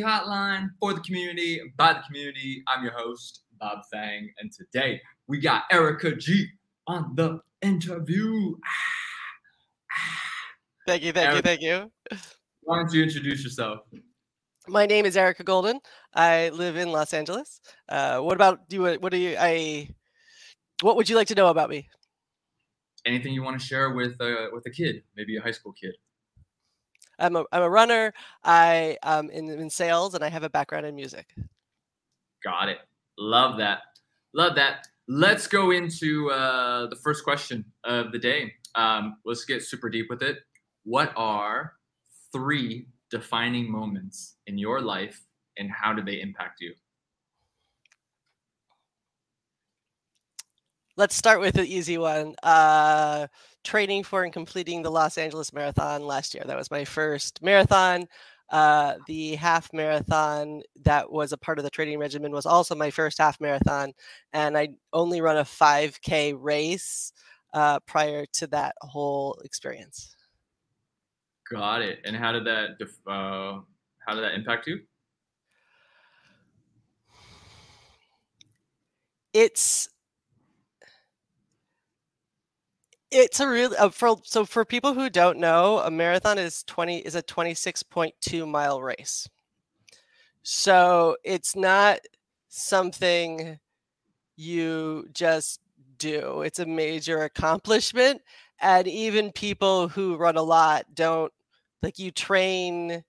the community hotline for the community, by the community. I'm your host, Bob Thang, and today we got Erica G on the interview. Thank you, thank Eric- you, thank you. Why don't you introduce yourself? My name is Erica Goldman. I live in Los Angeles. Uh, what about you? What do you? I. What would you like to know about me? Anything you want to share with uh, with a kid, maybe a high school kid? I'm a I'm a runner. I am in, in sales, and I have a background in music. Got it. Love that. Love that. Let's go into uh, the first question of the day. Um, let's get super deep with it. What are three defining moments in your life and how did they impact you? Let's start with the easy one. Uh, training for and completing the Los Angeles Marathon last year. That was my first marathon. Uh, the half marathon that was a part of the training regimen was also my first half marathon, and I only run a 5K race uh, prior to that whole experience. Got it. And how did that def- uh, how did that impact you? It's it's a real uh, for so for people who don't know, a marathon is 20 is a 26.2 mile race. So it's not something you just do. It's a major accomplishment and even people who run a lot don't like you train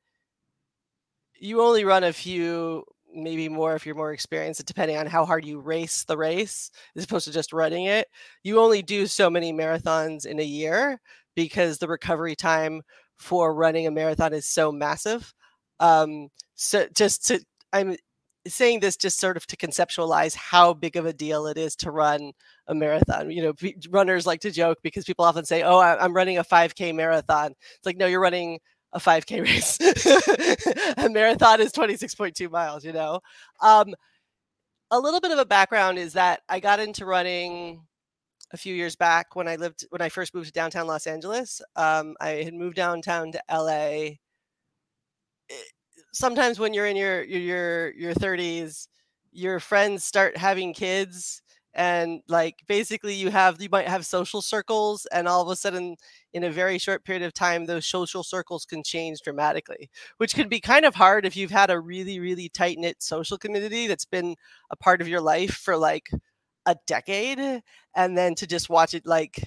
you only run a few maybe more if you're more experienced depending on how hard you race the race as opposed to just running it you only do so many marathons in a year because the recovery time for running a marathon is so massive. Um so just to i'm saying this just sort of to conceptualize how big of a deal it is to run a marathon. You know runners like to joke because people often say oh i'm running a 5k marathon. It's like no you're running a 5k race. A marathon is 26.2 miles you know? Um, a little bit of a background is that i got into running a few years back when i lived when i first moved to downtown los angeles. Um, i had moved downtown to la Eh, sometimes when you're in your your your, your 30s your friends start having kids and like basically you have you might have social circles and all of a sudden in a very short period of time those social circles can change dramatically which can be kind of hard if you've had a really really tight knit social community that's been a part of your life for like a decade and then to just watch it like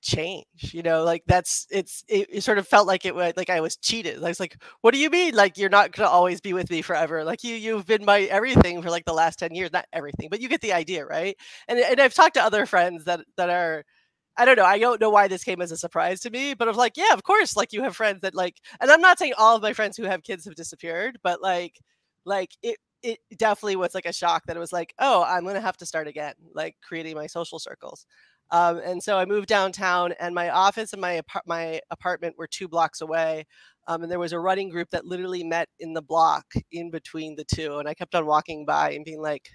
change you know like that's it's it, it sort of felt like it was like i was cheated i was like what do you mean like you're not gonna always be with me forever like you you've been my everything for like the last 10 years not everything but you get the idea right and and i've talked to other friends that that are I don't know. I don't know why this came as a surprise to me, but I'm like, yeah, of course. Like you have friends that like, and I'm not saying all of my friends who have kids have disappeared, but like, like it, it definitely was like a shock that it was like, oh, I'm gonna have to start again, like creating my social circles. Um, and so I moved downtown, and my office and my my apartment were two blocks away. Um, and there was a running group that literally met in the block in between the two. And I kept on walking by and being like,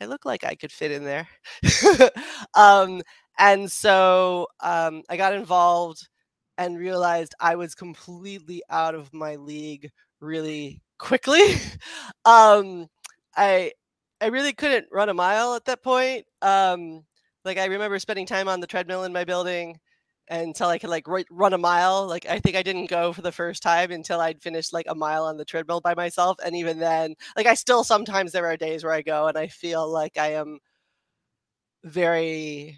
I look like I could fit in there. um, and so um, I got involved and realized I was completely out of my league really quickly. um, I I really couldn't run a mile at that point. Um, like I remember spending time on the treadmill in my building until I could like run a mile. Like I think I didn't go for the first time until I'd finished like a mile on the treadmill by myself. And even then, like I still sometimes there are days where I go and I feel like I am very.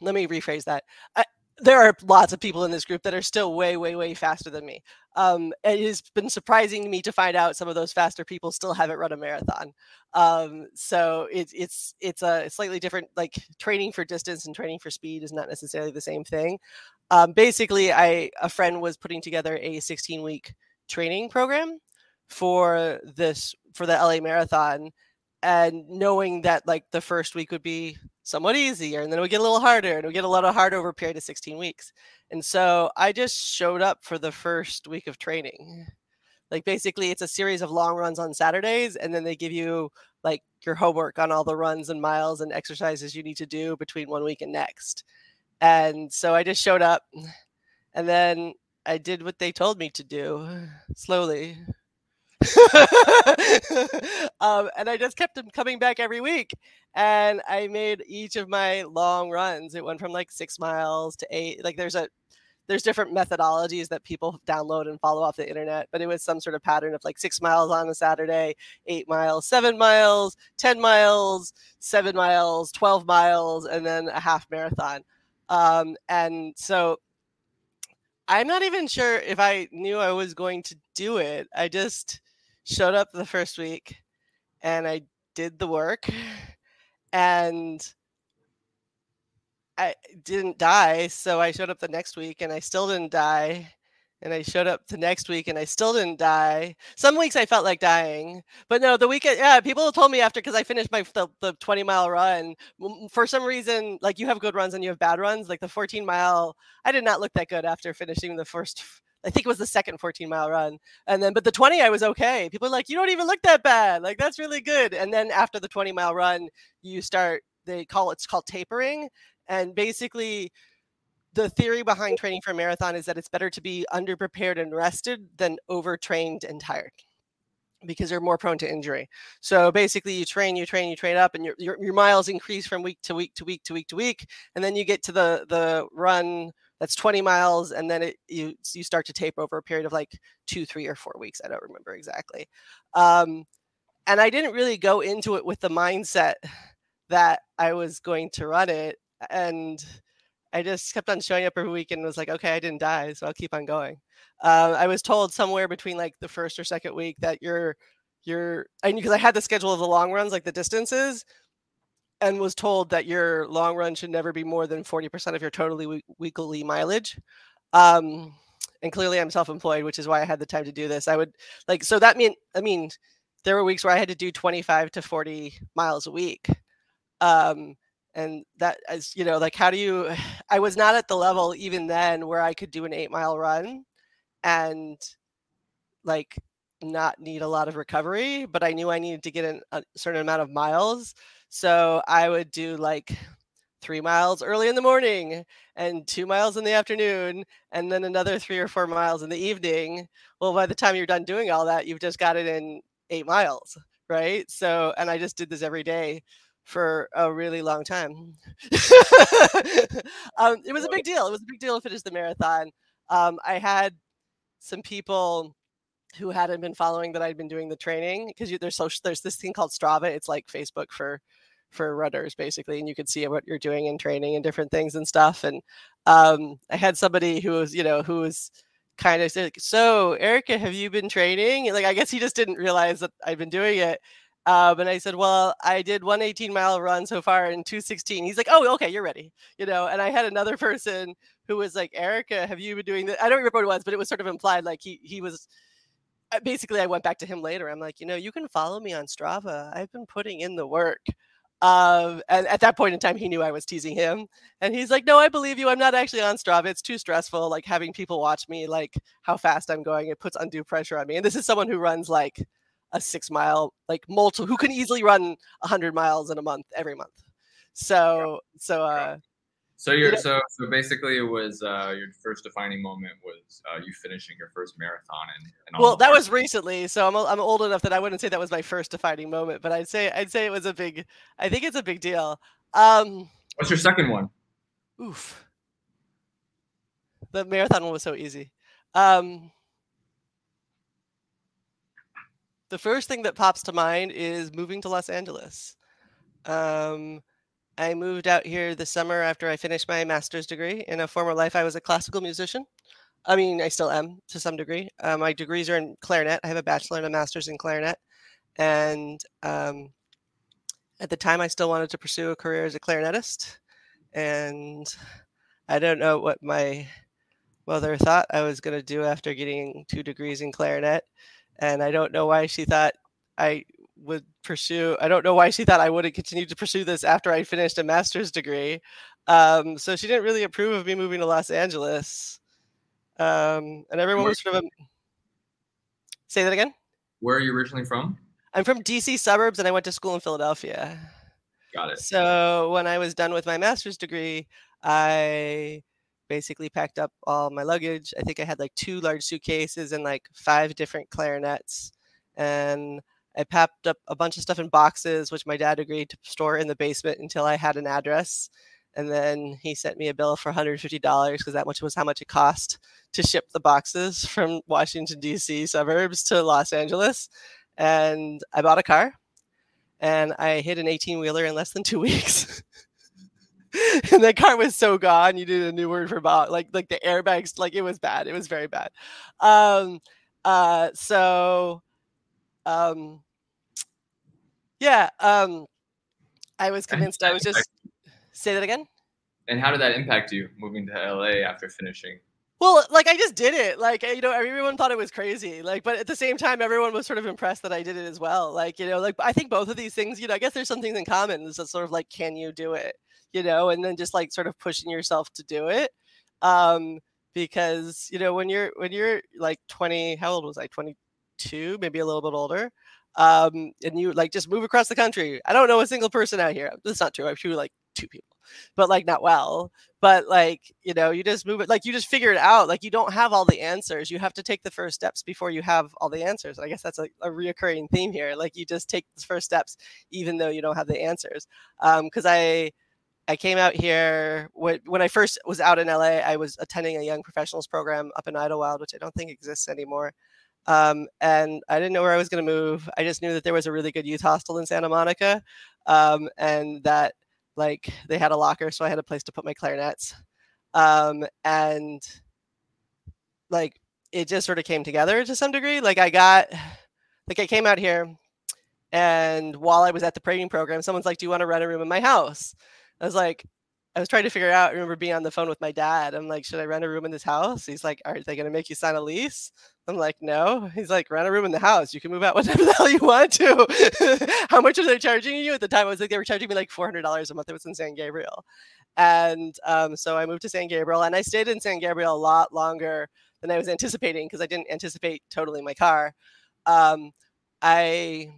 Let me rephrase that. I, there are lots of people in this group that are still way, way, way faster than me. Um, it has been surprising to me to find out some of those faster people still haven't run a marathon. Um, so it's it's it's a slightly different like training for distance and training for speed is not necessarily the same thing. Um, basically, I a friend was putting together a 16 week training program for this for the LA Marathon, and knowing that like the first week would be somewhat easier and then it would get a little harder and it would get a little harder over a period of 16 weeks. And so i just showed up for the first week of training. Like basically it's a series of long runs on saturdays and then they give you like your homework on all the runs and miles and exercises you need to do between one week and next. And so i just showed up and then I did what they told me to do slowly. um, and I just kept them coming back every week. And I made each of my long runs. It went from like six miles to eight. Like there's a there's different methodologies that people download and follow off the internet, but it was some sort of pattern of like six miles on a Saturday, eight miles, seven miles, 10 miles, seven miles, 12 miles, and then a half marathon. Um, and so I'm not even sure if I knew I was going to do it. I just showed up the first week and I did the work and I didn't die. So I showed up the next week and I still didn't die. And I showed up the next week and I still didn't die. Some weeks I felt like dying, but no, the weekend, yeah, people told me after because I finished my the, the 20 mile run. For some reason, like you have good runs and you have bad runs. Like the 14 mile, I did not look that good after finishing the first I think it was the second 14 mile run. And then, but the 20, I was okay. People are like, you don't even look that bad. Like, that's really good. And then after the 20 mile run, you start, they call it's called tapering. And basically, the theory behind training for a marathon is that it's better to be underprepared and rested than overtrained and tired because you're more prone to injury. So basically, you train, you train, you train up, and your, your, your miles increase from week to week to week to week to week, and then you get to the the run that's 20 miles, and then it you you start to tape over a period of like two, three, or four weeks. I don't remember exactly. Um, and I didn't really go into it with the mindset that I was going to run it, and I just kept on showing up every week and was like, okay, I didn't die, so I'll keep on going. Uh, I was told somewhere between like the first or second week that you're you're and because I had the schedule of the long runs, like the distances, and was told that your long run should never be more than 40% of your totally weekly mileage. Um, and clearly I'm self-employed, which is why I had the time to do this. I would like so that mean I mean there were weeks where I had to do 25 to 40 miles a week. Um, and that as you know like how do you i was not at the level even then where i could do an eight mile run and like not need a lot of recovery but i knew i needed to get in a certain amount of miles so i would do like three miles early in the morning and two miles in the afternoon and then another three or four miles in the evening well by the time you're done doing all that you've just got it in eight miles right so and i just did this every day for a really long time. um, it was a big deal. It was a big deal to finish the marathon. Um, I had some people who hadn't been following that I'd been doing the training because there's social, there's this thing called Strava. It's like Facebook for for runners basically, and you can see what you're doing in training and different things and stuff. And um, I had somebody who was you know who was kind of said, "So Erica, have you been training?" Like I guess he just didn't realize that I'd been doing it. Um, and I said, well, I did one 18 mile run so far in 216. He's like, oh, okay, you're ready. You know, and I had another person who was like, Erica, have you been doing that? I don't remember what it was, but it was sort of implied like he, he was basically, I went back to him later. I'm like, you know, you can follow me on Strava. I've been putting in the work. Um, and at that point in time, he knew I was teasing him. And he's like, no, I believe you. I'm not actually on Strava. It's too stressful. Like having people watch me, like how fast I'm going, it puts undue pressure on me. And this is someone who runs like a six mile like multiple who can easily run 100 miles in a month every month so so uh so you're so so basically it was uh your first defining moment was uh you finishing your first marathon and, and well that was recently so I'm, I'm old enough that i wouldn't say that was my first defining moment but i'd say i'd say it was a big i think it's a big deal. Um what's your second one? oof. The marathon one was so easy. Um the first thing that pops to mind is moving to Los Angeles. Um, I moved out here this summer after I finished my master's degree. In a former life, I was a classical musician. I mean, I still am to some degree. Uh, my degrees are in clarinet. I have a bachelor and a master's in clarinet. And um, at the time, I still wanted to pursue a career as a clarinetist. And I don't know what my mother thought I was going to do after getting two degrees in clarinet and I don't know why she thought I would pursue. I don't know why she thought I wouldn't continue to pursue this after I finished a master's degree. Um, so she didn't really approve of me moving to Los Angeles. Um, and everyone was sort of a, say that again. Where are you originally from? I'm from DC suburbs, and I went to school in Philadelphia. Got it. So when I was done with my master's degree, I basically packed up all my luggage. I think I had like two large suitcases and like five different clarinets. And I packed up a bunch of stuff in boxes, which my dad agreed to store in the basement until I had an address. And then he sent me a bill for $150 because that much was how much it cost to ship the boxes from Washington, D.C. suburbs to Los Angeles. And I bought a car and I hit an 18 wheeler in less than two weeks. and that car was so gone. You did a new word for about like like the airbags, like it was bad. It was very bad. Um uh so um yeah, um I was convinced I was just say that again. And how did that impact you moving to LA after finishing? Well, like I just did it. Like you know, everyone thought it was crazy. Like, but at the same time, everyone was sort of impressed that I did it as well. Like you know, like I think both of these things, you know, I guess there's some things in common. It's sort of like, can you do it? You know, and then just like sort of pushing yourself to do it. Um, because you know, when you're when you're like 20, how old was I? 22, maybe a little bit older. Um, and you like just move across the country. I don't know a single person out here. That's not true. I'm sure like two people but like not well but like you know you just move it like you just figure it out like you don't have all the answers you have to take the first steps before you have all the answers and i guess that's a, a reoccurring theme here like you just take the first steps even though you don't have the answers um because i I came out here when, when I first was out in LA. I was attending a young professionals program up in Idyllwild, which I don't think exists anymore. Um, and I didn't know where I was going to move. I just knew that there was a really good youth hostel in Santa Monica, um, and that like they had a locker, so I had a place to put my clarinets. Um, and like it just sort of came together to some degree. Like I got, like I came out here, and while I was at the praying program, someone's like, "Do you want to rent a room in my house?" I was like, I was trying to figure out. I remember being on the phone with my dad. I'm like, should I rent a room in this house? He's like, are they going to make you sign a lease? I'm like, no. He's like, rent a room in the house. You can move out whenever the hell you want to. How much are they charging you at the time? I was like, they were charging me like $400 a month. It was in San Gabriel. And um, so I moved to San Gabriel and I stayed in San Gabriel a lot longer than I was anticipating because I didn't anticipate totaling my car. Um, I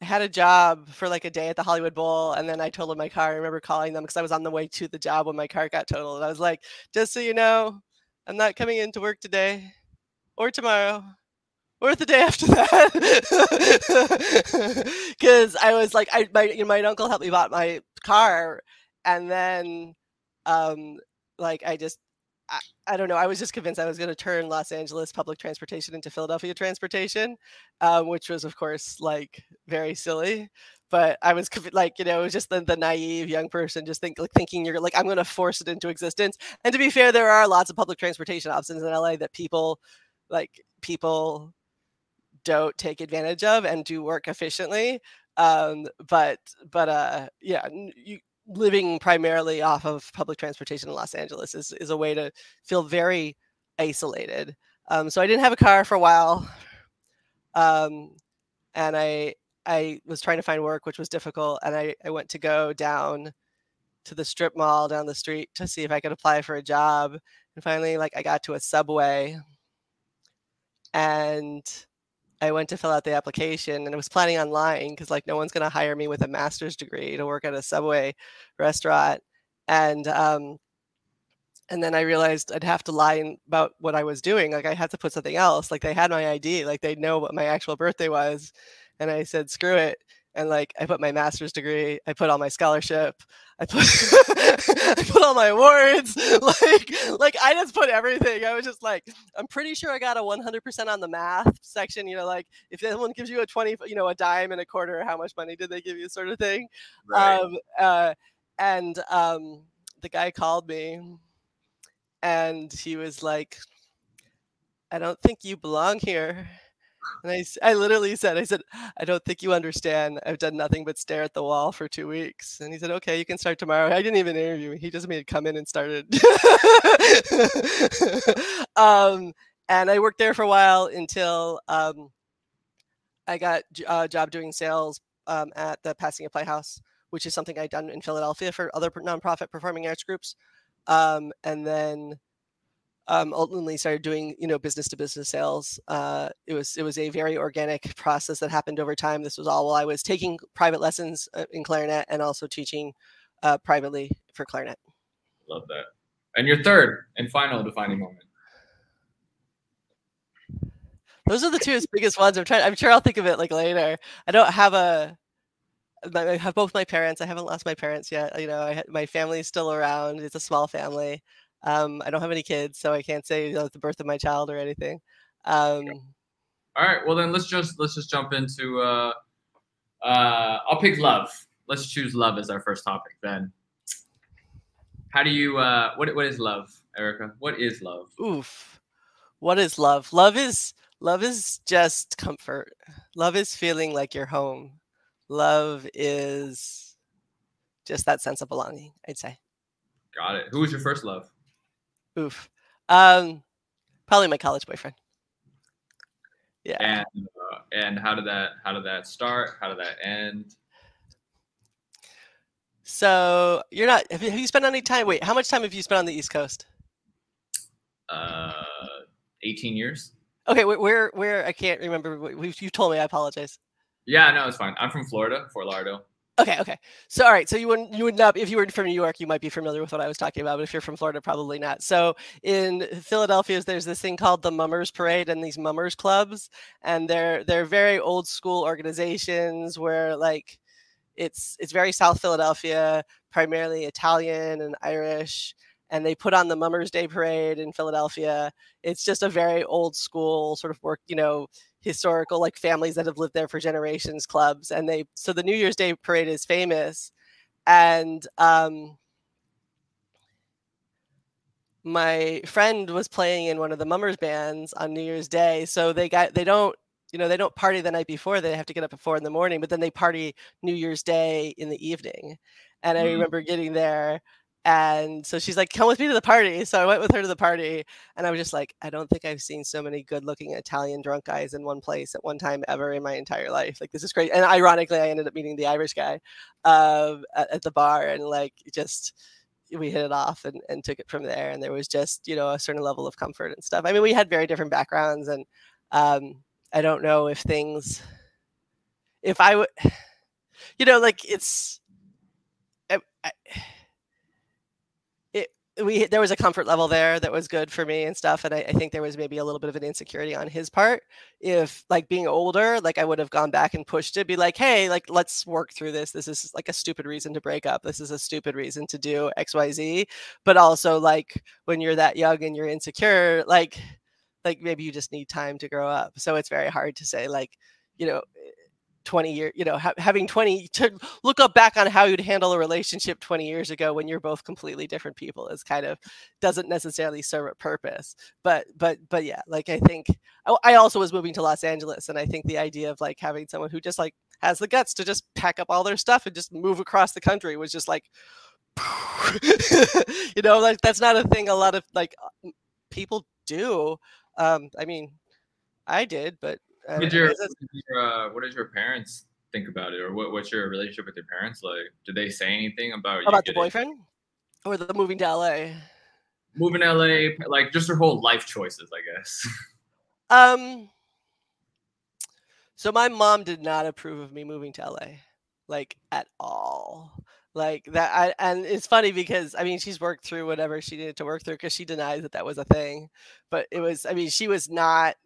I had a job for like a day at the Hollywood Bowl, and then I totaled my car. I remember calling them because I was on the way to the job when my car got totaled. I was like, "Just so you know, I'm not coming into work today, or tomorrow, or the day after that," because I was like, I my you know, my uncle helped me bought my car, and then um like I just I, I, don't know. I was just convinced I was going to turn Los Angeles public transportation into Philadelphia transportation, um, which was, of course, like very silly. But I was like, you know, it was just the, the naive young person just think, like, thinking you're like, I'm going to force it into existence. And to be fair, there are lots of public transportation options in LA that people, like, people don't take advantage of and do work efficiently. Um, but, but, uh, yeah, you, living primarily off of public transportation in Los Angeles is, is a way to feel very isolated. Um, so I didn't have a car for a while. Um, and I I was trying to find work, which was difficult. And I, I went to go down to the strip mall down the street to see if I could apply for a job. And finally, like I got to a subway and I went to fill out the application and I was planning on lying because like no one's going to hire me with a master's degree to work at a Subway restaurant. And um, and then I realized I'd have to lie about what I was doing. Like I had to put something else. Like they had my ID. Like they know what my actual birthday was. And I said, screw it and like I put my master's degree, I put all my scholarship, I put I put all my awards, like like I just put everything. I was just like, I'm pretty sure I got a 100% on the math section. You know, like if someone gives you a 20, you know, a dime and a quarter, how much money did they give you, sort of thing. Right. Um, uh, and um, the guy called me, and he was like, I don't think you belong here. And I, I literally said, I said, I don't think you understand. I've done nothing but stare at the wall for two weeks. And he said, okay, you can start tomorrow. I didn't even interview. He just made me come in and started. um, and I worked there for a while until um, I got a job doing sales um, at the Pasadena Playhouse, which is something I'd done in Philadelphia for other nonprofit performing arts groups. Um, and then um, ultimately started doing you know business to business sales. Uh, it was it was a very organic process that happened over time. This was all while I was taking private lessons uh, in clarinet and also teaching uh, privately for clarinet. Love that. And your third and final defining moment. Those are the two biggest ones. I'm trying. I'm sure I'll think of it like later. I don't have a. I have both my parents. I haven't lost my parents yet. You know, I, my family's still around. It's a small family. Um, I don't have any kids, so I can't say you know, the birth of my child or anything. Um, All right. Well, then let's just let's just jump into. Uh, uh, I'll pick love. Let's choose love as our first topic. Then, how do you? Uh, what what is love, Erica? What is love? Oof. What is love? Love is love is just comfort. Love is feeling like you're home. Love is just that sense of belonging. I'd say. Got it. Who was your first love? Oof. Um, probably my college boyfriend. Yeah. And uh, and how did that how did that start? How did that end? So you're not. Have you, have you spent any time? Wait, how much time have you spent on the East Coast? Uh, 18 years. Okay, where where I can't remember. You told me. I apologize. Yeah, no, it's fine. I'm from Florida, Fort Lauderdale. Okay, okay. So all right, so you wouldn't you would not if you were from New York, you might be familiar with what I was talking about, but if you're from Florida, probably not. So in Philadelphia, there's this thing called the Mummers Parade and these Mummers Clubs, and they're they're very old school organizations where like it's it's very South Philadelphia, primarily Italian and Irish, and they put on the Mummers Day Parade in Philadelphia. It's just a very old school sort of work, you know, historical like families that have lived there for generations clubs and they so the new year's day parade is famous and um my friend was playing in one of the mummers bands on new year's day so they got they don't you know they don't party the night before they have to get up at four in the morning but then they party new year's day in the evening and i mm. remember getting there and so she's like, come with me to the party. So I went with her to the party. And I was just like, I don't think I've seen so many good looking Italian drunk guys in one place at one time ever in my entire life. Like, this is great. And ironically, I ended up meeting the Irish guy uh, at, at the bar and like just we hit it off and, and took it from there. And there was just, you know, a certain level of comfort and stuff. I mean, we had very different backgrounds. And um, I don't know if things, if I would, you know, like it's, I, I, we there was a comfort level there that was good for me and stuff and I, I, think there was maybe a little bit of an insecurity on his part. If like being older like i would have gone back and pushed it be like hey like let's work through this. This is like a stupid reason to break up. This is a stupid reason to do xyz but also like when you're that young and you're insecure like like maybe you just need time to grow up. So it's very hard to say like you know 20 years, you know, ha- having 20 to look up back on how you'd handle a relationship 20 years ago when you're both completely different people is kind of doesn't necessarily serve a purpose. But, but, but yeah, like I think I, I also was moving to Los Angeles and I think the idea of like having someone who just like has the guts to just pack up all their stuff and just move across the country was just like, you know, like that's not a thing a lot of like people do. Um, I mean, I did, but what did your, uh, what did your parents think about it, or what, what's your relationship with your parents like? Did they say anything about about the boyfriend or the moving to LA? Moving to LA, like just her whole life choices, I guess. Um. So my mom did not approve of me moving to LA, like at all. Like that, I, and it's funny because I mean she's worked through whatever she needed to work through because she denies that that was a thing, but it was. I mean she was not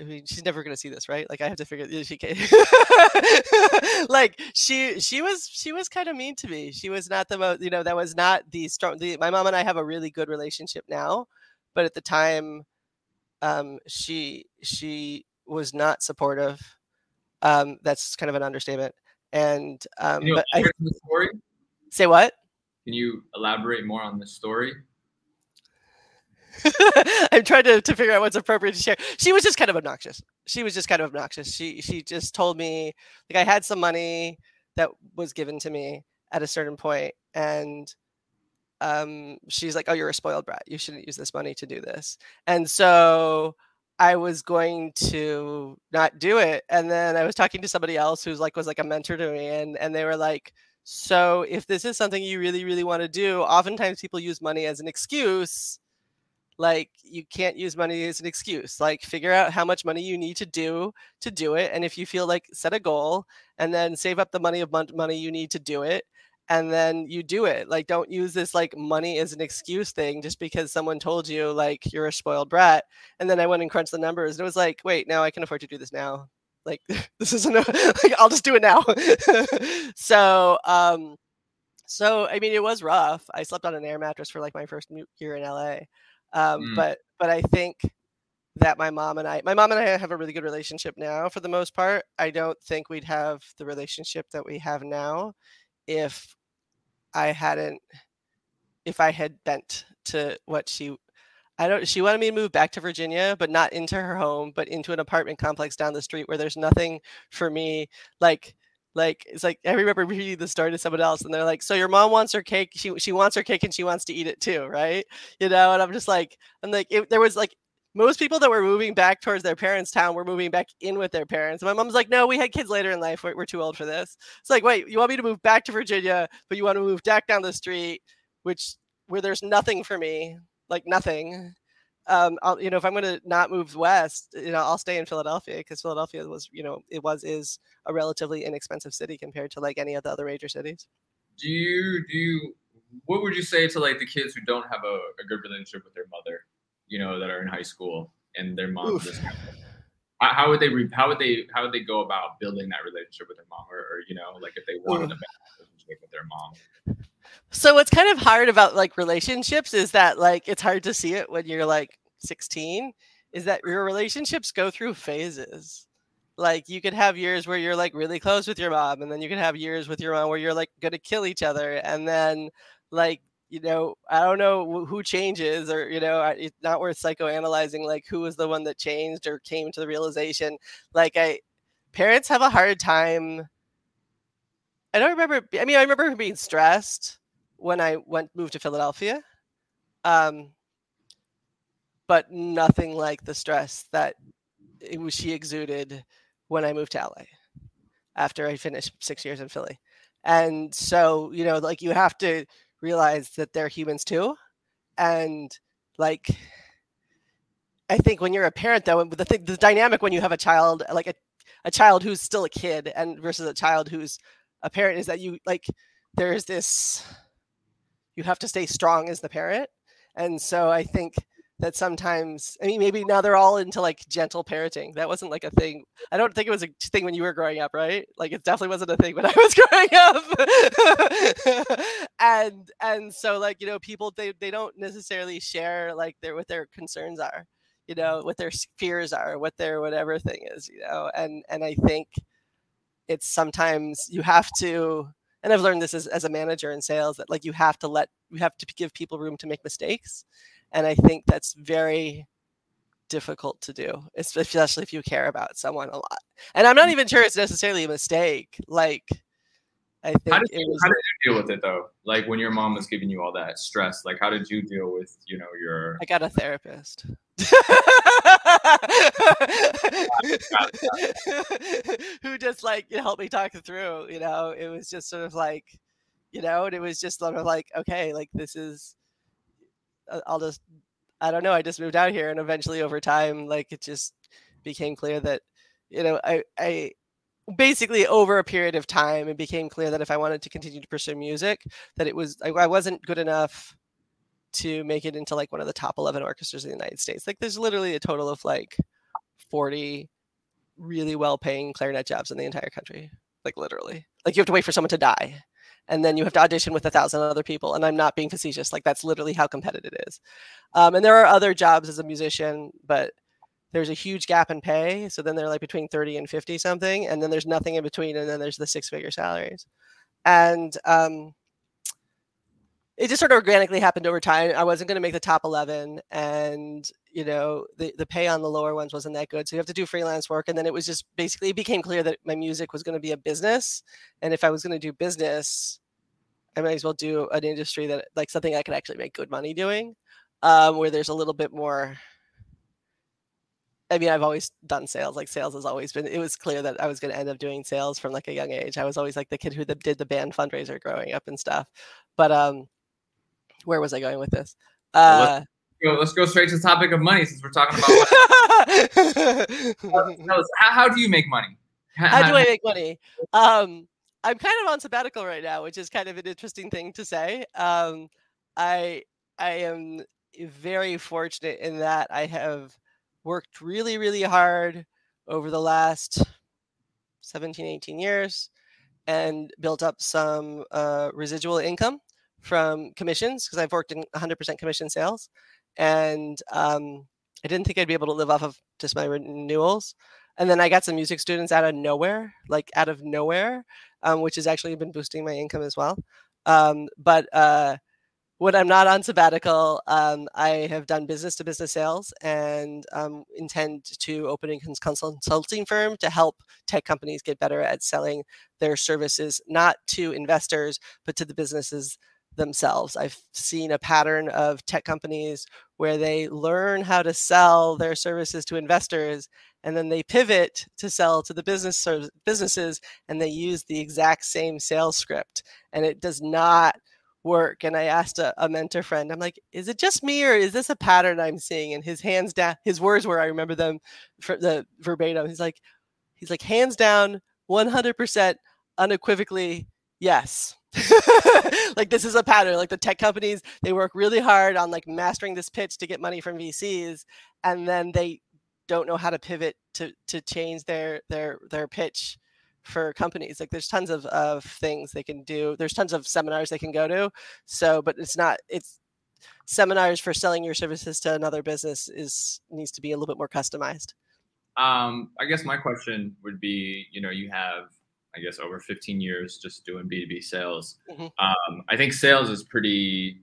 I mean, she's never gonna see this, right? Like I have to figure she can like she she was she was kind of mean to me. She was not the most, you know, that was not the strong. The, my mom and I have a really good relationship now, but at the time, um, she she was not supportive. Um, that's kind of an understatement. And um, but I? Say what? Can you elaborate more on this story? I'm trying to, to figure out what's appropriate to share. She was just kind of obnoxious. She was just kind of obnoxious. She she just told me like I had some money that was given to me at a certain point, and um, she's like, "Oh, you're a spoiled brat. You shouldn't use this money to do this." And so I was going to not do it, and then I was talking to somebody else who's like was like a mentor to me, and and they were like. So, if this is something you really, really want to do, oftentimes people use money as an excuse like you can't use money as an excuse like figure out how much money you need to do to do it and if you feel like set a goal and then save up the money of money you need to do it and then you do it. Like don't use this like money as an excuse thing just because someone told you like you're a spoiled brat and then i went and crunched the numbers and it was like wait now i can afford to do this now. Like this isn't a, like i'll just do it now. So um so i mean it was rough. I slept on an air mattress for like my first year in la um mm. but but i think that my mom and I, my mom and I have a really good relationship now for the most part. I don't think we'd have the relationship that we have now if I hadn't, if I had bent to what she, I don't, she wanted me to move back to Virginia, but not into her home, but into an apartment complex down the street where there's nothing for me. Like, like it's like I remember reading the story to someone else, and they're like, "So your mom wants her cake. She she wants her cake, and she wants to eat it too, right? You know?" And I'm just like, I'm like, it, there was like most people that were moving back towards their parents' town were moving back in with their parents. My mom's like, no, we had kids later in life. We're, we're, too old for this. It's like, wait, you want me to move back to Virginia, but you want to move back down the street, which where there's nothing for me, like nothing. Um, I'll, you know, if I'm going to not move west, you know, I'll stay in Philadelphia because Philadelphia was, you know, it was is a relatively inexpensive city compared to like any of the other major cities. Do you do you? What would you say to like the kids who don't have a, a good relationship with their mother? you know, that are in high school and their mom just how, how, would they re, how would they how would they go about building that relationship with their mom or, or you know like if they wanted a relationship with their mom so what's kind of hard about like relationships is that like it's hard to see it when you're like 16 is that your relationships go through phases like you could have years where you're like really close with your mom and then you could have years with your mom where you're like gonna kill each other and then like you know, I don't know who changes, or you know, it's not worth psychoanalyzing like who was the one that changed or came to the realization. Like, I parents have a hard time. I don't remember. I mean, I remember being stressed when I went moved to Philadelphia, um, but nothing like the stress that was she exuded when I moved to LA after I finished six years in Philly. And so, you know, like you have to realize that they're humans too. And like, I think when you're a parent, though, the thing, the dynamic when you have a child, like a, a child who's still a kid, and versus a child who's a parent, is that you like there's this you have to stay strong as the parent, and so I think that sometimes i mean maybe now they're all into like gentle parenting. That wasn't like a thing. I don't think it was a thing when you were growing up right? Like it definitely wasn't a thing when i was growing up. And and so like you know people they, they don't necessarily share like their what their concerns are you mm-hmm. know what their fears are what their whatever thing is you know? And and i think it's sometimes you have to and i've learned this as, as a manager in sales that like you have to let you have to give people room to make mistakes and I think that's very difficult to do, especially if you care about someone a lot. And I'm not mm. even sure it's necessarily a mistake. Like, I think how did, you, was, how did you deal with it though? Like when your mom was giving you all that stress, like how did you deal with, you know, your I got a therapist. Who just like you know, helped me talk it through, you know, it was just sort of like, you know, and it was just sort of like, okay, like this is Uh, I'll just I don't know. I just moved out here, and eventually, over time, like it just became clear that you know I I basically over a period of time it became clear that if I wanted to continue to pursue music, that it was I, I wasn't good enough to make it into like one of the top 11 orchestras in the United States. Like there's literally a total of like 40 really well paying clarinet jobs in the entire country. Like literally. Like you have to wait for someone to die and then you have to audition with a thousand other people. And I'm not being facetious; like that's literally how competitive it is. Um, and there are other jobs as a musician, but there's a huge gap in pay. So then they're like between 30 and 50 something, and then there's nothing in between, and then there's the six figure salaries. And um, it just sort of organically happened over time. I wasn't going to make the top 11 and you know, the, the pay on the lower ones wasn't that good. So you have to do freelance work. And then it was just basically, it became clear that my music was going to be a business. And if I was going to do business, I might as well do an industry that like something I could actually make good money doing, um, where there's a little bit more. I mean, I've always done sales. Like sales has always been. It was clear that I was going to end up doing sales from like a young age. I was always like the kid who did the band fundraiser growing up and stuff. But um, where was I going with this? Uh, go, let's go straight to the topic of money since we're talking about. how, how, do you make money? How, how do I make money? Um, I'm kind of on sabbatical right now, which is kind of an interesting thing to say. Um, I I am very fortunate in that I have worked really, really hard over the last 17, 18 years and built up some uh, residual income from commissions because I've worked in 100% commission sales. And um, I didn't think I'd be able to live off of just my renewals. And then I got some music students out of nowhere, like out of nowhere, um, which has actually been boosting my income as well. Um, but uh, when I'm not on sabbatical, um, I have done business to business sales and um, intend to open a consulting firm to help tech companies get better at selling their services, not to investors, but to the businesses themselves. I've seen a pattern of tech companies where they learn how to sell their services to investors and then they pivot to sell to the business businesses and they use the exact same sales script and it does not work and I asked a, a, mentor friend, I'm like, is it just me or is this a pattern I'm seeing? And his hands down, his words were, I remember them for the verbatim. He's like, he's like, hands down, 100% unequivocally, yes. like this is a pattern. Like the tech companies, they work really hard on like mastering this pitch to get money from VCs, and then they don't know how to pivot to to change their their their pitch for companies. Like there's tons of, of things they can do. There's tons of seminars they can go to. So but it's not it's seminars for selling your services to another business is needs to be a little bit more customized. Um i guess my question would be you know you have i guess over 15 years just doing b2b sales mm-hmm. um i think sales is pretty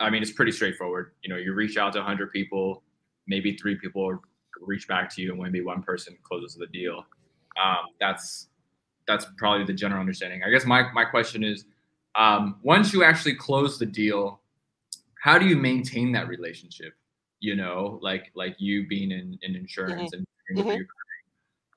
i mean it's pretty straightforward you know you reach out to 100 people maybe three people reach back to you and maybe one person closes the deal um, that's that's probably the general understanding. I guess my my question is, um, once you actually close the deal, how do you maintain that relationship? You know, like like you being in, in insurance mm-hmm. and mm-hmm.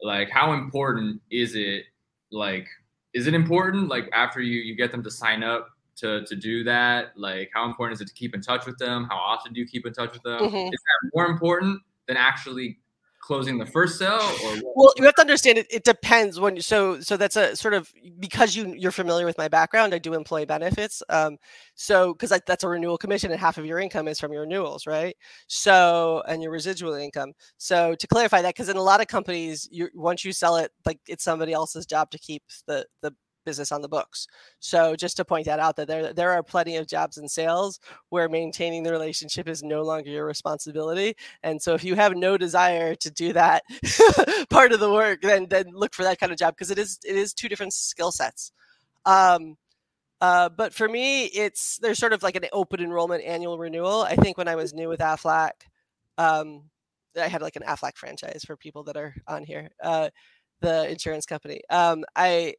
like how important is it? Like, is it important? Like after you you get them to sign up to to do that? Like, how important is it to keep in touch with them? How often do you keep in touch with them? Mm-hmm. Is that more important than actually closing the first sale or what? well you have to understand it, it depends when so so that's a sort of because you you're familiar with my background i do employee benefits um so because that's a renewal commission and half of your income is from your renewals right so and your residual income so to clarify that because in a lot of companies you once you sell it like it's somebody else's job to keep the the business on the books. So just to point that out that there there are plenty of jobs in sales where maintaining the relationship is no longer your responsibility. And so if you have no desire to do that part of the work, then then look for that kind of job because it is it is two different skill sets. Um, uh, but for me, it's there's sort of like an open enrollment annual renewal. I think when I was new with Aflac, um, I had like an Aflac franchise for people that are on here. Uh, the insurance company. Um, I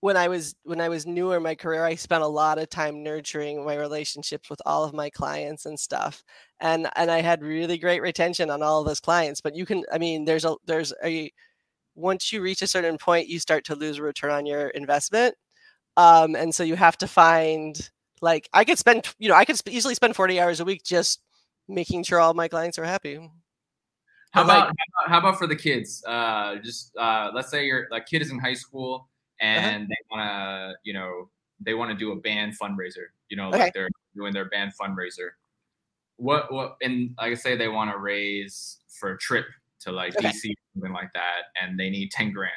when I was when I was newer in my career, I spent a lot of time nurturing my relationships with all of my clients and stuff. And and I had really great retention on all of those clients. But you can I mean there's a there's a once you reach a certain point, you start to lose a return on your investment. Um, and so you have to find like I could spend you know I could easily spend 40 hours a week just making sure all my clients are happy. How about, like, how about, how about for the kids? Uh, just uh, let's say your like kid is in high school. And uh-huh. they want to, you know, they want to do a band fundraiser. You know, okay. like they're doing their band fundraiser. What what and like I say they want to raise for a trip to like okay. DC something like that, and they need ten grand.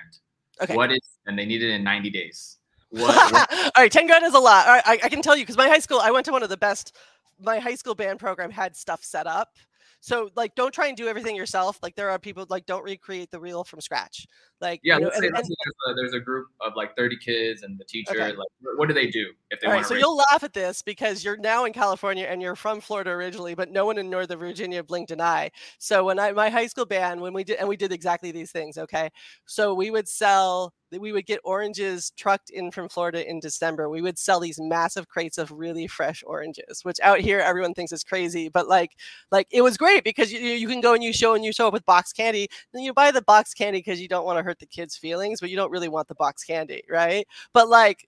Okay. What is and they need it in ninety days. What, what? All right, ten grand is a lot. All right, I, I can tell you because my high school, I went to one of the best. My high school band program had stuff set up so like, don't try and do everything yourself. Like there are people like don't recreate the reel from scratch. Like yeah, you know, and, and, there's, a, there's, a, group of like 30 kids and the teacher. Okay. Like, what do they do if they want to? So you'll laugh at this because you're now in California and you're from Florida originally, but no one in Northern Virginia blinked an eye. So when I my high school band when we did and we did exactly these things. Okay, so we would sell we would get oranges trucked in from Florida in December. We would sell these massive crates of really fresh oranges, which out here everyone thinks is crazy, but like like it was great because you, you can go and you show and you show up with box candy. Then you buy the box candy because you don't want to hurt the kids' feelings, but you don't really want the box candy, right? But like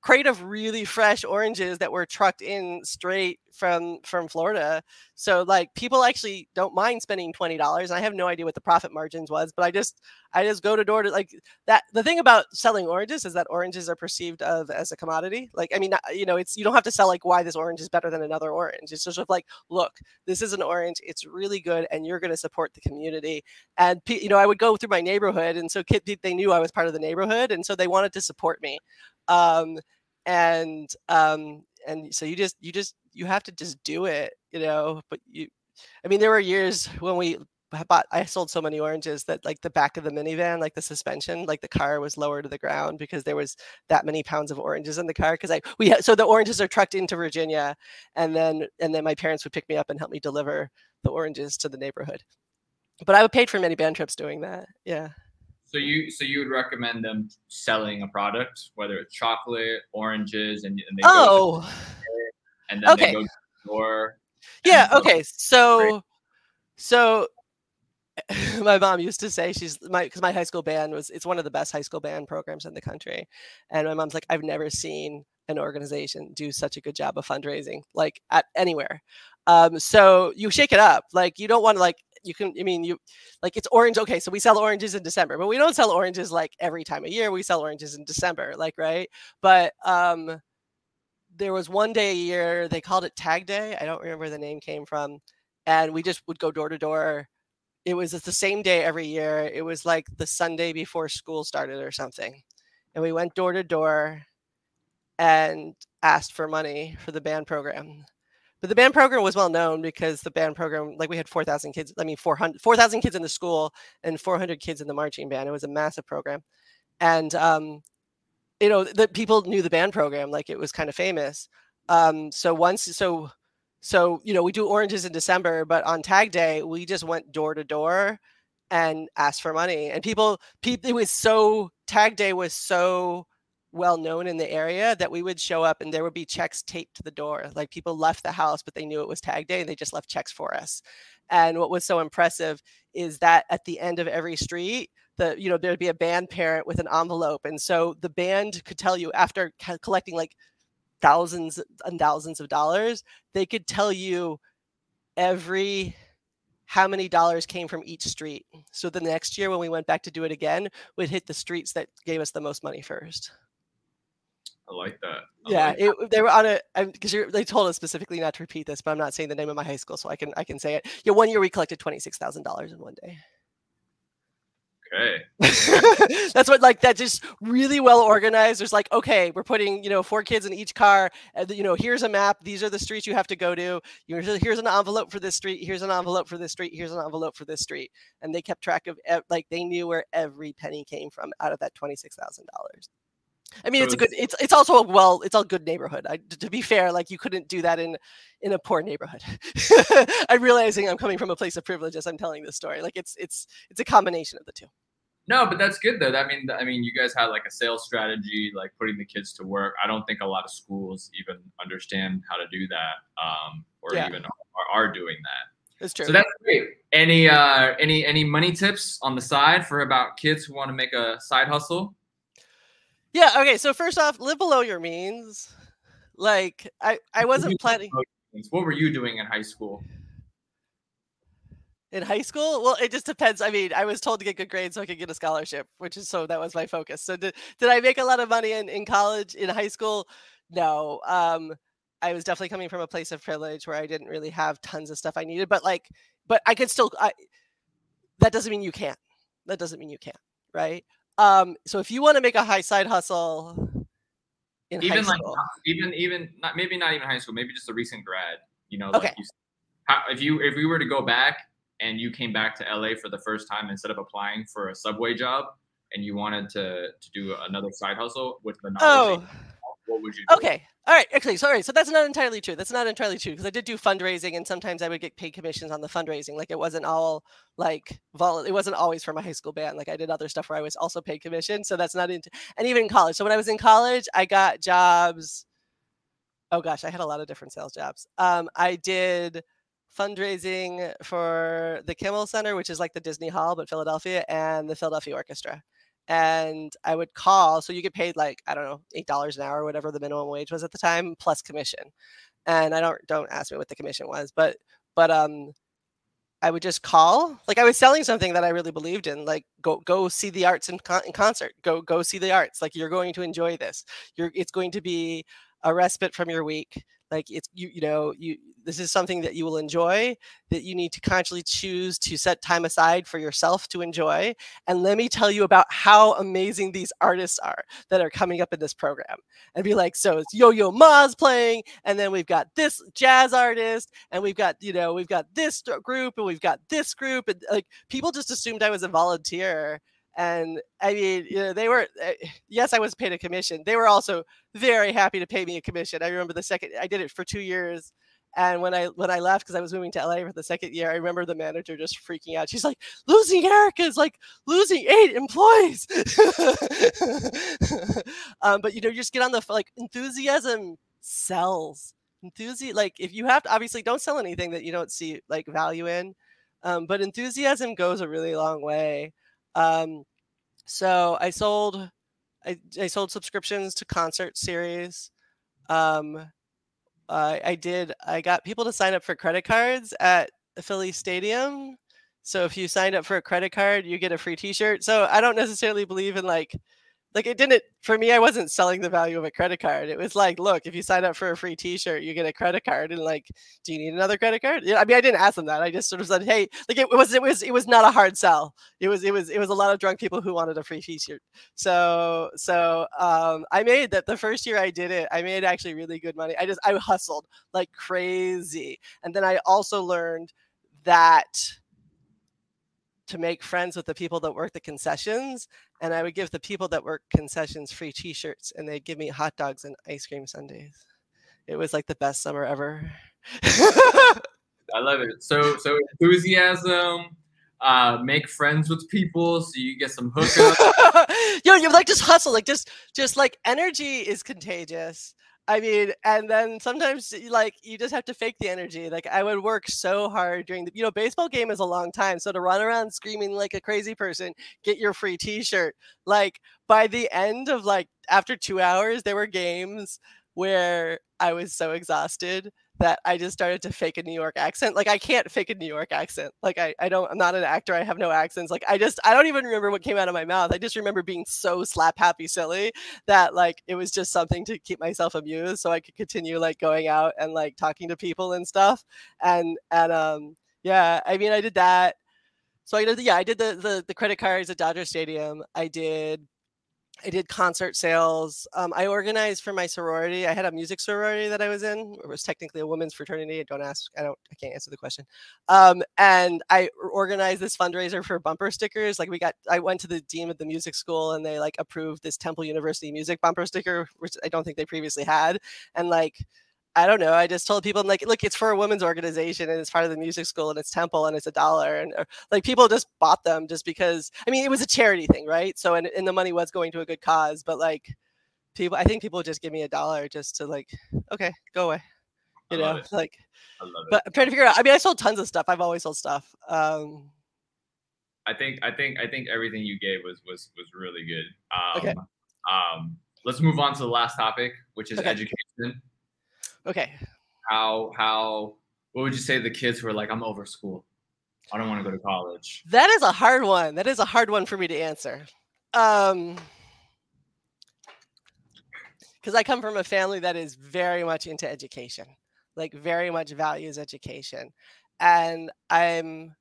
crate of really fresh oranges that were trucked in straight from from Florida. So like people actually don't mind spending twenty dollars. I have no idea what the profit margins was, but I just I just go to door to like that. The thing about selling oranges is that oranges are perceived of as a commodity. Like I mean, you know, it's you don't have to sell like why this orange is better than another orange. It's just like, look, this is an orange. It's really good, and you're going to support the community. And you know, I would go through my neighborhood, and so they knew I was part of the neighborhood, and so they wanted to support me. Um, and um, and so you just you just you have to just do it, you know. But you, I mean, there were years when we bought I sold so many oranges that like the back of the minivan, like the suspension, like the car was lower to the ground because there was that many pounds of oranges in the car. Because I we had, so the oranges are trucked into Virginia, and then and then my parents would pick me up and help me deliver the oranges to the neighborhood. But I would paid for many band trips doing that. Yeah. So you so you would recommend them selling a product, whether it's chocolate, oranges, and, and they oh, go and then okay. they go to the store. Yeah. Okay. So so my mom used to say she's my because my high school band was it's one of the best high school band programs in the country, and my mom's like I've never seen an organization do such a good job of fundraising like at anywhere. Um, so you shake it up. Like you don't want to like you can i mean you like it's orange okay so we sell oranges in december but we don't sell oranges like every time of year we sell oranges in december like right? But um there was one day a year they called it tag day i don't remember the name came from and we just would go door to door. It was the same day every year it was like the sunday before school started or something and we went door to door and asked for money for the band program but the band program was well known because the band program, like we had 4,000 kids, I mean, 400, 4,000 kids in the school and 400 kids in the marching band. It was a massive program. And, um, you know, the people knew the band program, like it was kind of famous. Um, so once, so, so, you know, we do oranges in December, but on tag day, we just went door to door and asked for money. And people, people, it was so, tag day was so, well known in the area that we would show up and there would be checks taped to the door. Like people left the house, but they knew it was tag day and they just left checks for us. And what was so impressive is that at the end of every street, the you know there'd be a band parent with an envelope, and so the band could tell you after collecting like thousands and thousands of dollars, they could tell you every how many dollars came from each street. So the next year when we went back to do it again, we'd hit the streets that gave us the most money first. I like that. I yeah, like it, they were on a because they told us specifically not to repeat this, but I'm not saying the name of my high school, so I can I can say it. Yeah, one year we collected twenty six thousand dollars in one day. Okay. That's what like that just really well organized. There's like, okay, we're putting, you know, four kids in each car. And, you know, here's a map. These are the streets you have to go to. You Here's an envelope for this street. Here's an envelope for this street. Here's an envelope for this street. And they kept track of like they knew where every penny came from out of that twenty six thousand dollars. I mean, so it's a good. It's it's also a well. It's a good neighborhood. I, to be fair, like you couldn't do that in in a poor neighborhood. I'm realizing I'm coming from a place of privilege as I'm telling this story. Like it's it's it's a combination of the two. No, but that's good though. I mean, I mean, you guys had like a sales strategy, like putting the kids to work. I don't think a lot of schools even understand how to do that, um, or yeah. even are, are doing that. That's true. So that's great. Any uh, any any money tips on the side for about kids who want to make a side hustle? Yeah. Okay. So first off, live below your means. Like I, I wasn't planning. What were you doing in high school? In high school? Well, it just depends. I mean, I was told to get good grades so I could get a scholarship, which is so that was my focus. So did, did I make a lot of money in, in college, in high school? No. Um, I was definitely coming from a place of privilege where I didn't really have tons of stuff I needed, but like, but I could still, I, that doesn't mean you can't. That doesn't mean you can't. Right. Um, so if you want to make a high side hustle in even like school, even even not maybe not even high school, maybe just a recent grad. You know, okay. Like you, how, if you if we were to go back and you came back to LA for the first time instead of applying for a subway job and you wanted to to do another side hustle with the knowledge, oh. What would you do? Okay. All right, actually, sorry. So that's not entirely true. That's not entirely true because I did do fundraising, and sometimes I would get paid commissions on the fundraising. Like it wasn't all like vol. It wasn't always for my high school band. Like I did other stuff where I was also paid commission. So that's not into. And even in college. So when I was in college, I got jobs. Oh gosh, I had a lot of different sales jobs. Um, I did fundraising for the Kimmel Center, which is like the Disney Hall, but Philadelphia, and the Philadelphia Orchestra. And I would call. So you get paid like I don't know eight dollars an hour, whatever the minimum wage was at the time, plus commission. And I don't don't ask me what the commission was, but but um, I would just call. Like I was selling something that I really believed in. Like go go see the arts in, con- in concert. Go go see the arts. Like you're going to enjoy this. You're it's going to be a respite from your week like it's you you know you this is something that you will enjoy that you need to consciously choose to set time aside for yourself to enjoy and let me tell you about how amazing these artists are that are coming up in this program and be like so it's yo-yo ma's playing and then we've got this jazz artist and we've got you know we've got this group and we've got this group and like people just assumed i was a volunteer and I mean, you know, they were eh, yes, I was paid a commission. They were also very happy to pay me a commission. I remember the second I did it for two years, and when I when I left because I was moving to LA for the second year, I remember the manager just freaking out. She's like, "Losing Erica is like losing eight employees." um, but you know, you just get on the like enthusiasm sells. Enthusiasm, like if you have to, obviously don't sell anything that you don't see like value in. Um, but enthusiasm goes a really long way. Um, so I sold I, I sold subscriptions to concert series. Um, uh, I did. I got people to sign up for credit cards at Philly Stadium. So if you signed up for a credit card, you get a free T-shirt. So I don't necessarily believe in like like it didn't for me i wasn't selling the value of a credit card. It was like look if you sign up for a free t-shirt you get a credit card and like do you need another credit card? Yeah, i mean i didn't ask them that. I just sort of said hey like it was it was it was not a hard sell. It was it was it was a lot of drunk people who wanted a free t-shirt. So so um i made that the first year i did it i made actually really good money. I just i hustled like crazy. And then i also learned that to make friends with the people that work the concessions and i would give the people that work concessions free t-shirts and they'd give me hot dogs and ice cream sundaes. It was like the best summer ever. I love it. So so enthusiasm uh make friends with people so you get some hookups. Yo you like just hustle like just just like energy is contagious I mean, and then sometimes like you just have to fake the energy. Like I would work so hard during the you know baseball game is a long time, so to run around screaming like a crazy person, get your free T-shirt. Like by the end of like after two hours, there were games where I was so exhausted that I just started to fake a New York accent. Like I can't fake a New York accent. Like I, I don't I'm not an actor. I have no accents. Like I just I don't even remember what came out of my mouth. I just remember being so slap happy silly that like it was just something to keep myself amused so I could continue like going out and like talking to people and stuff. And and um yeah, I mean I did that. So I did yeah, I did the the, the credit cards at Dodger Stadium. I did I did concert sales. Um, I organized for my sorority. I had a music sorority that I was in. It was technically a women's fraternity. Don't ask. I don't. I can't answer the question. Um, and I organized this fundraiser for bumper stickers. Like we got. I went to the dean of the music school, and they like approved this Temple University music bumper sticker, which I don't think they previously had. And like I don't know. I just told people, I'm like, look, it's for a women's organization and it's part of the music school and it's temple and it's a dollar. And uh, like people just bought them just because, I mean, it was a charity thing, right? So, and, and the money was going to a good cause, but like people, I think people just give me a dollar just to like, okay, go away. You know, it. like, but I'm trying to figure out, I mean, I sold tons of stuff. I've always sold stuff. Um, I think, I think, I think everything you gave was, was, was really good. Um, okay. um, let's move on to the last topic, which is okay. education. Okay. How how what would you say the kids who are like, I'm over school. I don't want to go to college. That is a hard one. That is a hard one for me to answer. Um because I come from a family that is very much into education, like very much values education. And I'm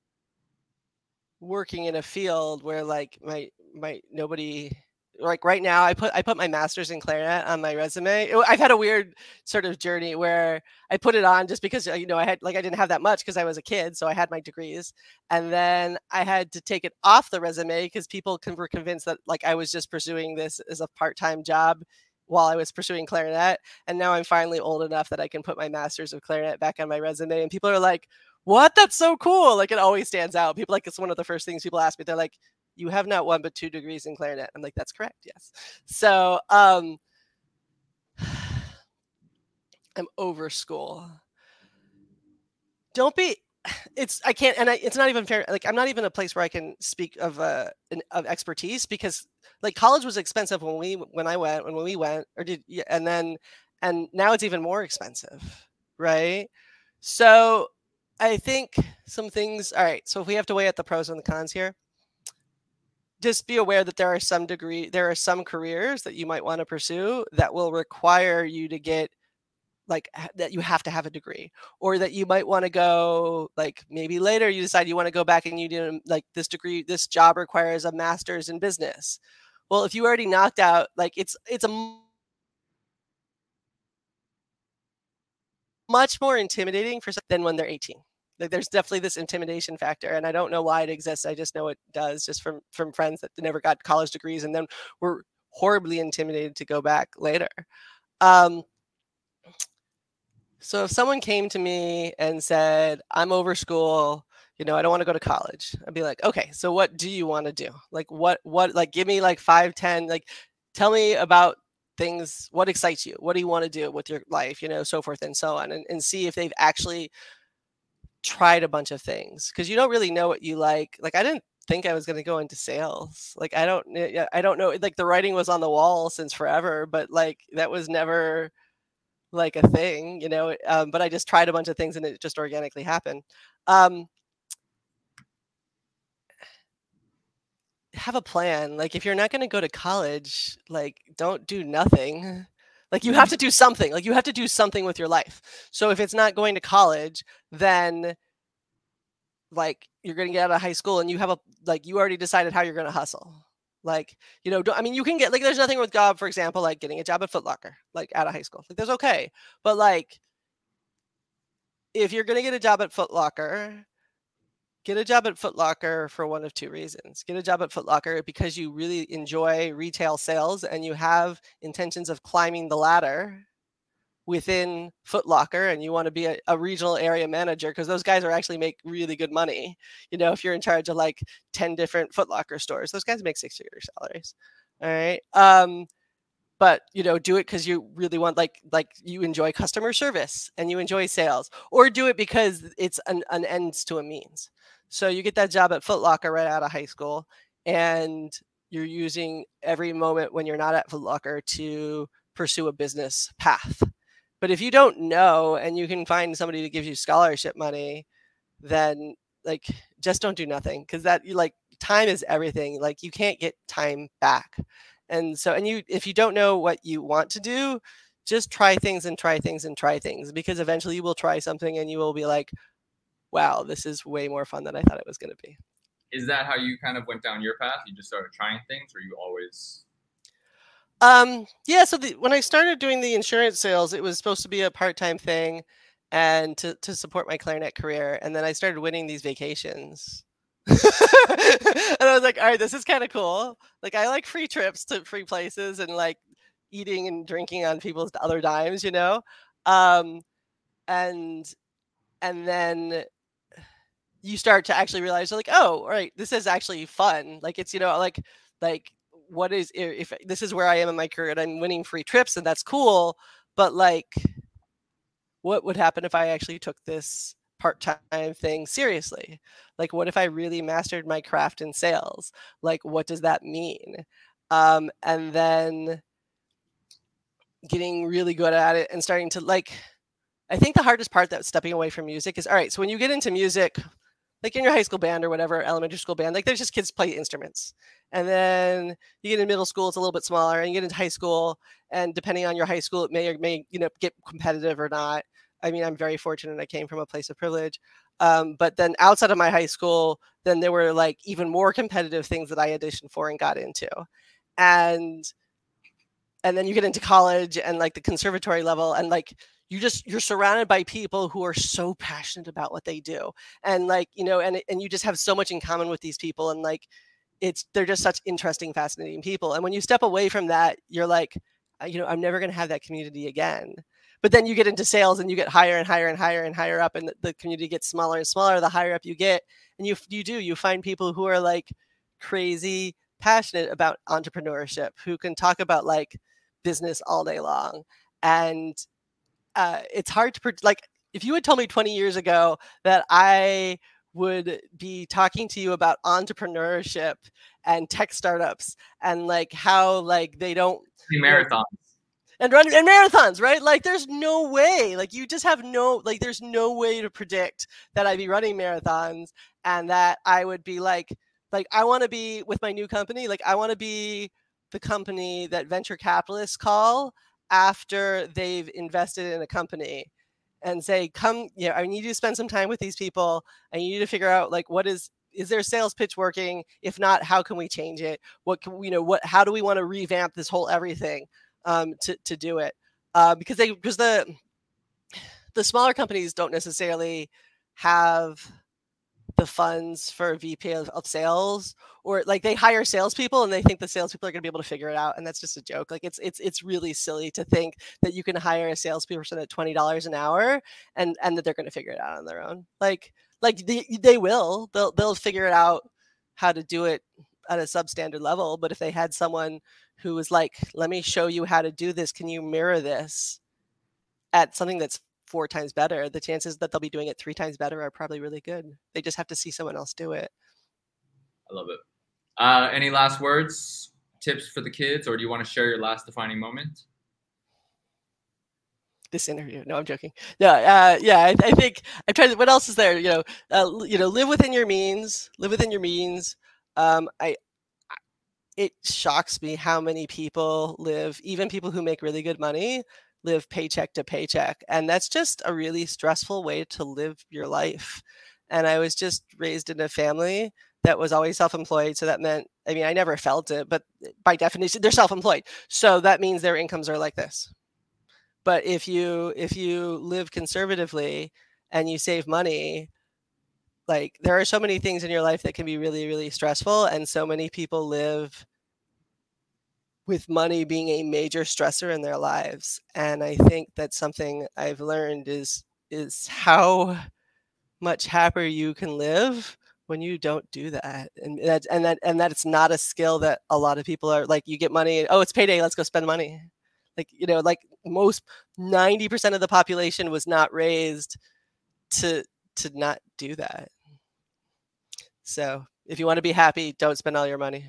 working in a field where like my my nobody like right now i put i put my master's in clarinet on my resume. I've had a weird sort of journey where i put it on just because uh, you know i had like i didn't have that much because i was a kid so i had my degrees and then i had to take it off the resume because people were convinced that like i was just pursuing this as a part-time job while i was pursuing clarinet and now i'm finally old enough that i can put my master's of clarinet back on my resume and people are like what? That's so cool! Like it always stands out. People like it's one of the first things people ask me. They're like you have not one but two degrees in clarinet. I'm like, that's correct. Yes. So um, I'm over school. Don't be it's I can't and I, it's not even fair like I'm not even a place where I can speak of uh an, of expertise because like college was expensive when we when I went when we went or did and then and now it's even more expensive right so I think some things all right so if we have to weigh out the pros and the cons here just be aware that there are some degree there are some careers that you might want to pursue that will require you to get like that you have to have a degree or that you might want to go like maybe later you decide you want to go back and you do like this degree this job requires a master's in business. Well if you already knocked out like it's it's a much more intimidating for than when they're 18 like there's definitely this intimidation factor and i don't know why it exists i just know it does just from from friends that never got college degrees and then were horribly intimidated to go back later. Um so if someone came to me and said i'm over school you know i don't want to go to college i'd be like okay so what do you want to do? Like what what like give me like five ten like tell me about things what excites you? What do you want to do with your life you know so forth and so on and, and see if they've actually tried a bunch of things because you don't really know what you like. Like I didn't think I was going to go into sales. Like I don't I don't know like the writing was on the wall since forever, but like that was never like a thing, you know. Um, but I just tried a bunch of things and it just organically happened. Um, have a plan. Like if you're not going to go to college, like don't do nothing. Like you have to do something. Like you have to do something with your life. So if it's not going to college, then like you're going to get out of high school and you have a like you already decided how you're going to hustle. Like, you know, I mean, you can get like there's nothing with job, for example, like getting a job at Footlocker, like out of high school. Like there's okay. But like if you're going to get a job at Footlocker, get a job at Footlocker for one of two reasons. Get a job at Footlocker because you really enjoy retail sales and you have intentions of climbing the ladder within Footlocker and you want to be a, a regional area manager because those guys are actually make really good money. You know, if you're in charge of like 10 different Footlocker stores, those guys make six figure salaries. All right. Um, but you know do it because you really want like like you enjoy customer service and you enjoy sales or do it because it's an, an ends to a means so you get that job at Footlocker right out of high school, and you're using every moment when you're not at Footlocker to pursue a business path. But if you don't know and you can find somebody to give you scholarship money, then like just don't do nothing because that you like time is everything. Like you can't get time back. And so and you if you don't know what you want to do, just try things and try things and try things because eventually you will try something and you will be like, wow, this is way more fun than I thought it was going to be. Is that how you kind of went down your path? You just started trying things, or you always? Um, yeah. So the, when I started doing the insurance sales, it was supposed to be a part-time thing, and to to support my clarinet career. And then I started winning these vacations. and I was like, all right, this is kind of cool. Like I like free trips to free places and like eating and drinking on people's other dimes, you know. Um, and and then you start to actually realize like oh right this is actually fun. Like it's you know like like what is if this is where i am in my career and i'm winning free trips and that's cool but like what would happen if i actually took this part-time thing seriously? Like what if i really mastered my craft in sales? Like what does that mean? Um and then getting really good at it and starting to like i think the hardest part that stepping away from music is all right so when you get into music like in your high school band or whatever elementary school band like there's just kids play instruments. And then you get in middle school it's a little bit smaller and you get into high school and depending on your high school it may or may you know get competitive or not. I mean i'm very fortunate i came from a place of privilege. Um, but then outside of my high school then there were like even more competitive things that i auditioned for and got into. And and then you get into college and like the conservatory level and like you just you're surrounded by people who are so passionate about what they do and like you know and and you just have so much in common with these people and like it's they're just such interesting fascinating people and when you step away from that you're like you know i'm never going to have that community again. But then you get into sales and you get higher and higher and higher and higher up and the, the community gets smaller and smaller the higher up you get and you you do you find people who are like crazy passionate about entrepreneurship who can talk about like business all day long and uh, it's hard to like if you had told me 20 years ago that I would be talking to you about entrepreneurship and tech startups and like how like they don't marathons and run and marathons, right? Like there's no way. Like you just have no like there's no way to predict that I'd be running marathons and that I would be like like I want to be with my new company, like I want to be the company that venture capitalists call after they've invested in a company and say, come, you know, I need you to spend some time with these people. I need you to figure out like what is is their sales pitch working? If not, how can we change it? What can you know what how do we want to revamp this whole everything um, to to do it? Uh, because they because the the smaller companies don't necessarily have the funds for VP of, of, sales, or like they hire salespeople and they think the salespeople are going to be able to figure it out, and that's just a joke. Like it's it's it's really silly to think that you can hire a salesperson at twenty dollars an hour and and that they're going to figure it out on their own. Like like they they will they'll they'll figure it out how to do it at a substandard level. But if they had someone who was like, "Let me show you how to do this. Can you mirror this?" at something that's four times better, the chances that they'll be doing it three times better are probably really good. They just have to see someone else do it. I love it. Uh, any last words, tips for the kids, or do you want to share your last defining moment? This interview. No, I'm joking. No, uh, yeah, I, I, think I'm trying. To, what else is there? You know, uh, you know, live within your means. Live within your means. Um, I, it shocks me how many people live, even people who make really good money, live paycheck to paycheck. And that's just a really stressful way to live your life. And I was just raised in a family that was always self-employed so that meant i mean i never felt it but eh, by definition they're self-employed so that means their incomes are like this but if you if you live conservatively and you save money like there are so many things in your life that can be really really stressful and so many people live with money being a major stressor in their lives and i think that something i've learned is is how much happier you can live when you don't do that and that and that and that it's not a skill that a lot of people are like you get money oh it's payday let's go spend money. Like you know like most 90% of the population was not raised to to not do that. So if you want to be happy don't spend all your money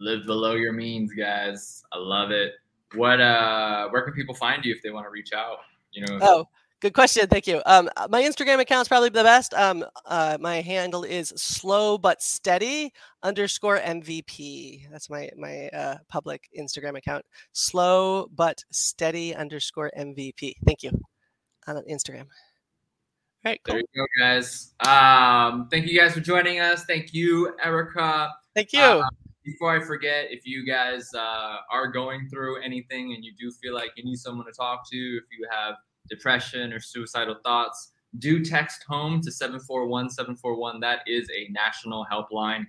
live below your means, guys. I love it. What uh where can people find you if they want to reach out? You know. Oh, good question. Thank you. Um my Instagram account is probably the best. Um uh my handle is slow but steady underscore MVP. That's my my uh public Instagram account. Slow but steady underscore MVP. Thank you. On Instagram. All right, cool. There you go, guys. Um, thank you guys for joining us. Thank you, Erica. Thank you. Uh, before I forget, if you guys uh, are going through anything and you do feel like you need someone to talk to, if you have depression or suicidal thoughts, do text home to 741 741. That is a national helpline.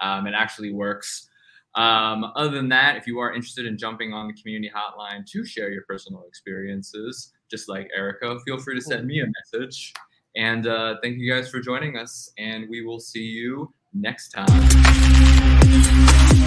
Um, it actually works. Um, other than that, if you are interested in jumping on the community hotline to share your personal experiences, just like Erica, feel free to send me a message. And uh, thank you guys for joining us, and we will see you next time. Thank you.